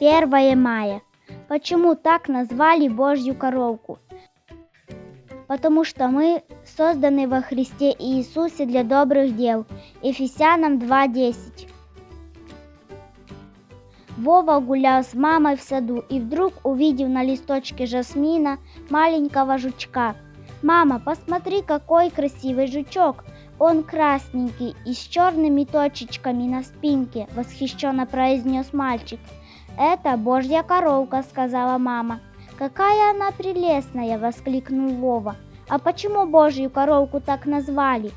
1 мая. Почему так назвали Божью коровку? Потому что мы созданы во Христе Иисусе для добрых дел. Ефесянам 2.10. Вова гулял с мамой в саду и вдруг увидел на листочке жасмина маленького жучка. «Мама, посмотри, какой красивый жучок! Он красненький и с черными точечками на спинке», — восхищенно произнес мальчик. «Это божья коровка», — сказала мама. «Какая она прелестная!» — воскликнул Вова. «А почему божью коровку так назвали?»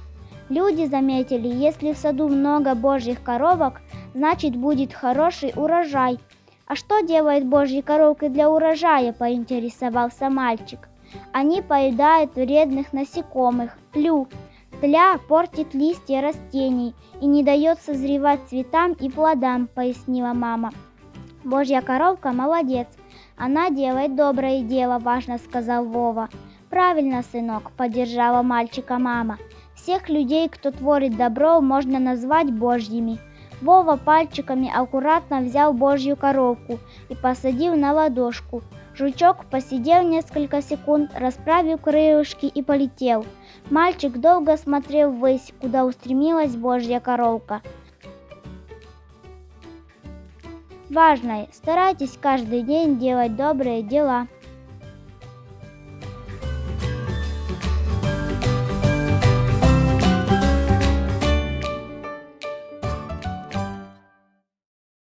Люди заметили, если в саду много божьих коровок, значит будет хороший урожай. А что делает божьи коровки для урожая, поинтересовался мальчик. Они поедают вредных насекомых, тлю. Тля портит листья растений и не дает созревать цветам и плодам, пояснила мама. Божья коровка молодец. Она делает доброе дело, важно сказал Вова. Правильно, сынок, поддержала мальчика мама. Всех людей, кто творит добро, можно назвать Божьими. Вова пальчиками аккуратно взял Божью коровку и посадил на ладошку. Жучок посидел несколько секунд, расправил крылышки и полетел. Мальчик долго смотрел ввысь, куда устремилась Божья коровка. Важное. Старайтесь каждый день делать добрые дела.